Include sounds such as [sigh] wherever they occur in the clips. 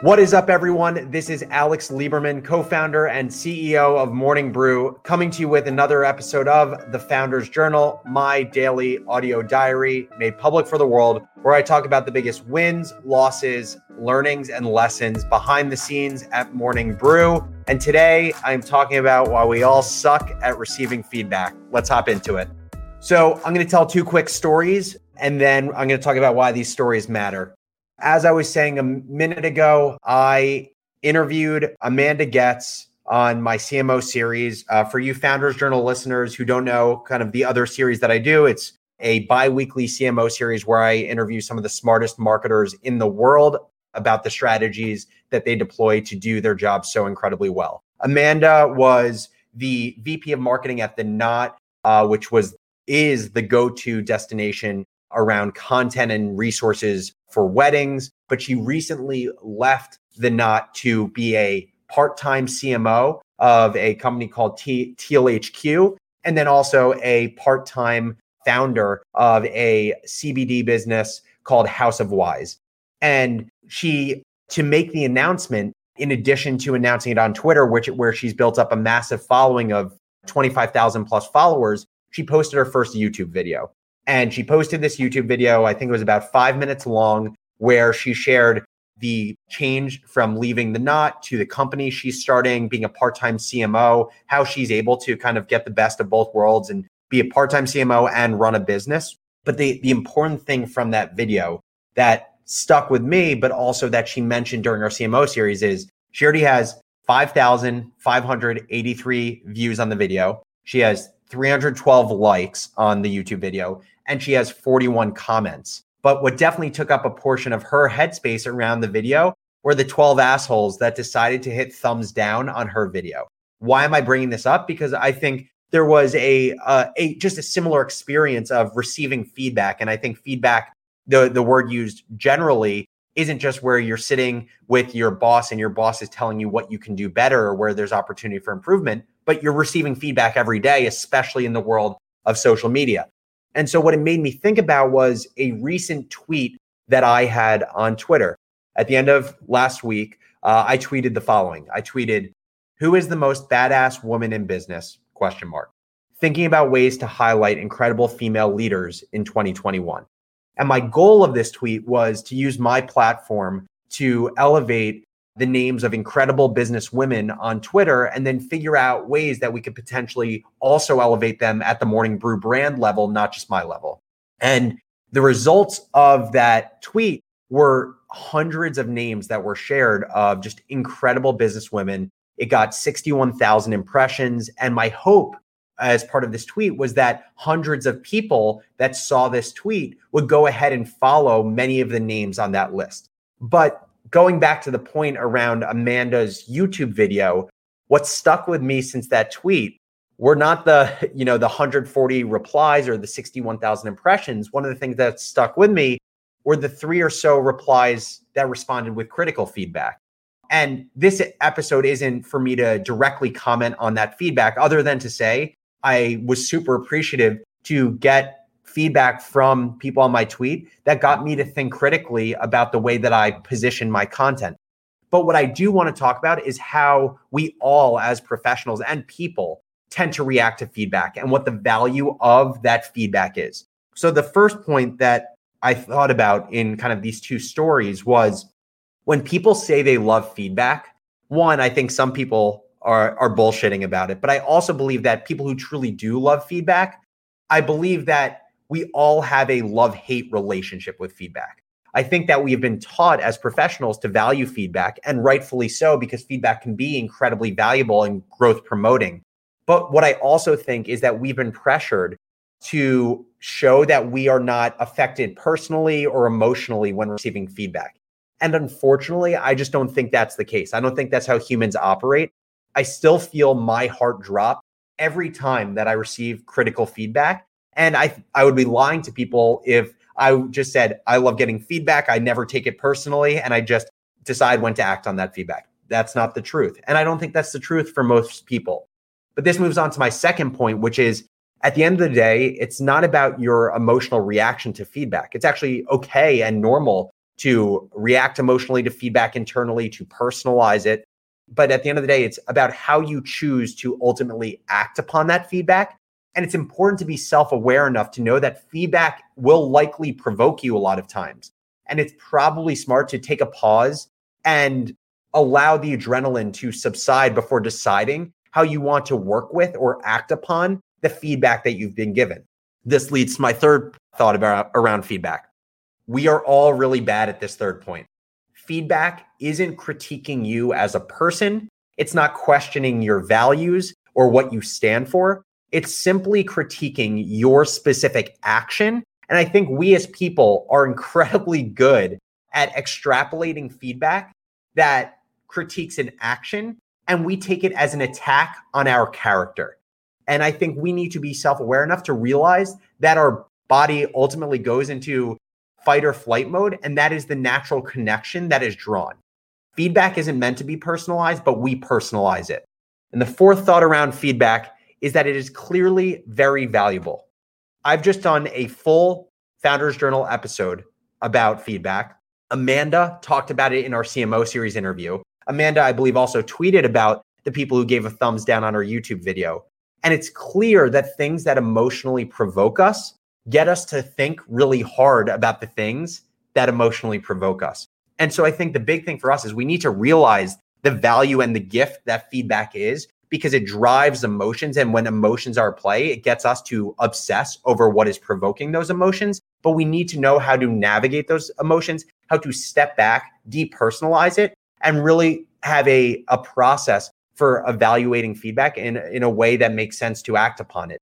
What is up, everyone? This is Alex Lieberman, co founder and CEO of Morning Brew, coming to you with another episode of The Founders Journal, my daily audio diary made public for the world, where I talk about the biggest wins, losses, learnings, and lessons behind the scenes at Morning Brew. And today I'm talking about why we all suck at receiving feedback. Let's hop into it. So, I'm going to tell two quick stories, and then I'm going to talk about why these stories matter. As I was saying a minute ago, I interviewed Amanda Goetz on my CMO series. Uh, for you Founders Journal listeners who don't know kind of the other series that I do, it's a bi weekly CMO series where I interview some of the smartest marketers in the world about the strategies that they deploy to do their job so incredibly well. Amanda was the VP of marketing at The Knot, uh, which was is the go-to destination around content and resources for weddings, but she recently left the knot to be a part-time CMO of a company called T- TLHQ and then also a part-time founder of a CBD business called House of Wise. And she to make the announcement in addition to announcing it on Twitter which where she's built up a massive following of 25,000 plus followers, she posted her first YouTube video. And she posted this YouTube video, I think it was about five minutes long, where she shared the change from leaving the knot to the company she's starting, being a part time CMO, how she's able to kind of get the best of both worlds and be a part time CMO and run a business. But the, the important thing from that video that stuck with me, but also that she mentioned during our CMO series is she already has 5,583 views on the video. She has 312 likes on the YouTube video and she has 41 comments. But what definitely took up a portion of her headspace around the video were the 12 assholes that decided to hit thumbs down on her video. Why am I bringing this up? Because I think there was a uh, a just a similar experience of receiving feedback, and I think feedback, the the word used generally, isn't just where you're sitting with your boss and your boss is telling you what you can do better or where there's opportunity for improvement, but you're receiving feedback every day, especially in the world of social media. And so what it made me think about was a recent tweet that I had on Twitter. At the end of last week, uh, I tweeted the following. I tweeted, "Who is the most badass woman in business?" question mark. Thinking about ways to highlight incredible female leaders in 2021. And my goal of this tweet was to use my platform to elevate the names of incredible business women on Twitter and then figure out ways that we could potentially also elevate them at the Morning Brew brand level, not just my level. And the results of that tweet were hundreds of names that were shared of just incredible business women. It got 61,000 impressions. And my hope as part of this tweet was that hundreds of people that saw this tweet would go ahead and follow many of the names on that list. But going back to the point around Amanda's YouTube video, what stuck with me since that tweet were not the, [laughs] you know, the 140 replies or the 61,000 impressions. One of the things that stuck with me were the three or so replies that responded with critical feedback. And this episode isn't for me to directly comment on that feedback, other than to say I was super appreciative to get feedback from people on my tweet that got me to think critically about the way that I position my content. But what I do want to talk about is how we all, as professionals and people, tend to react to feedback and what the value of that feedback is. So, the first point that I thought about in kind of these two stories was when people say they love feedback, one, I think some people are, are bullshitting about it. But I also believe that people who truly do love feedback, I believe that we all have a love hate relationship with feedback. I think that we have been taught as professionals to value feedback, and rightfully so, because feedback can be incredibly valuable and growth promoting. But what I also think is that we've been pressured to show that we are not affected personally or emotionally when receiving feedback. And unfortunately, I just don't think that's the case. I don't think that's how humans operate. I still feel my heart drop every time that I receive critical feedback and I I would be lying to people if I just said I love getting feedback. I never take it personally, and I just decide when to act on that feedback. That's not the truth, and I don't think that's the truth for most people. But this moves on to my second point, which is at the end of the day, it's not about your emotional reaction to feedback. It's actually okay and normal to react emotionally to feedback internally, to personalize it. But at the end of the day, it's about how you choose to ultimately act upon that feedback. And it's important to be self aware enough to know that feedback will likely provoke you a lot of times. And it's probably smart to take a pause and allow the adrenaline to subside before deciding how you want to work with or act upon the feedback that you've been given. This leads to my third thought about around feedback. We are all really bad at this third point. Feedback isn't critiquing you as a person. It's not questioning your values or what you stand for. It's simply critiquing your specific action. And I think we as people are incredibly good at extrapolating feedback that critiques an action and we take it as an attack on our character. And I think we need to be self aware enough to realize that our body ultimately goes into fight or flight mode. And that is the natural connection that is drawn. Feedback isn't meant to be personalized, but we personalize it. And the fourth thought around feedback is that it is clearly very valuable. I've just done a full Founders Journal episode about feedback. Amanda talked about it in our CMO series interview. Amanda, I believe, also tweeted about the people who gave a thumbs down on our YouTube video. And it's clear that things that emotionally provoke us get us to think really hard about the things that emotionally provoke us. And so I think the big thing for us is we need to realize the value and the gift that feedback is because it drives emotions. And when emotions are at play, it gets us to obsess over what is provoking those emotions. But we need to know how to navigate those emotions, how to step back, depersonalize it, and really have a, a process for evaluating feedback in, in a way that makes sense to act upon it.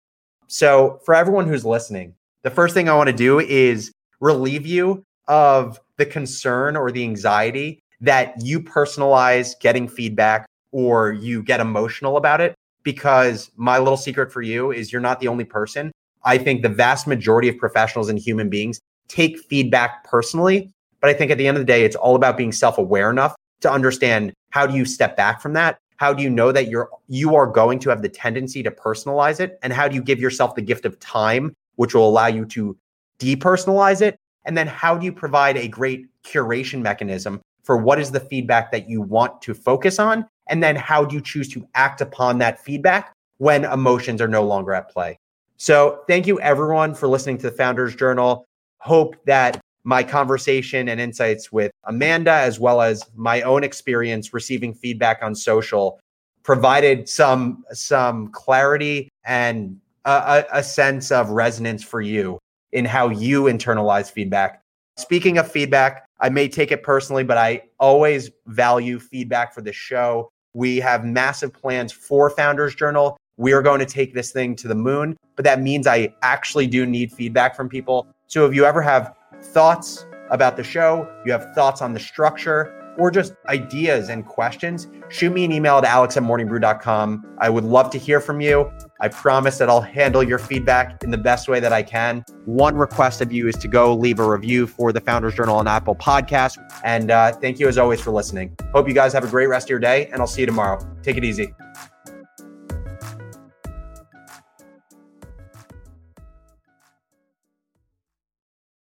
So, for everyone who's listening, the first thing I want to do is relieve you of the concern or the anxiety that you personalize getting feedback or you get emotional about it. Because my little secret for you is you're not the only person. I think the vast majority of professionals and human beings take feedback personally. But I think at the end of the day, it's all about being self aware enough to understand how do you step back from that? How do you know that you're you are going to have the tendency to personalize it? And how do you give yourself the gift of time, which will allow you to depersonalize it? And then how do you provide a great curation mechanism for what is the feedback that you want to focus on? And then how do you choose to act upon that feedback when emotions are no longer at play? So thank you everyone for listening to the Founders Journal. Hope that my conversation and insights with Amanda, as well as my own experience receiving feedback on social, provided some some clarity and a, a sense of resonance for you in how you internalize feedback. Speaking of feedback, I may take it personally, but I always value feedback for the show. We have massive plans for Founders Journal. We are going to take this thing to the moon, but that means I actually do need feedback from people. So if you ever have thoughts about the show, you have thoughts on the structure, or just ideas and questions, shoot me an email at alex at morningbrew.com. I would love to hear from you. I promise that I'll handle your feedback in the best way that I can. One request of you is to go leave a review for the Founders Journal on Apple Podcast. And uh, thank you as always for listening. Hope you guys have a great rest of your day, and I'll see you tomorrow. Take it easy.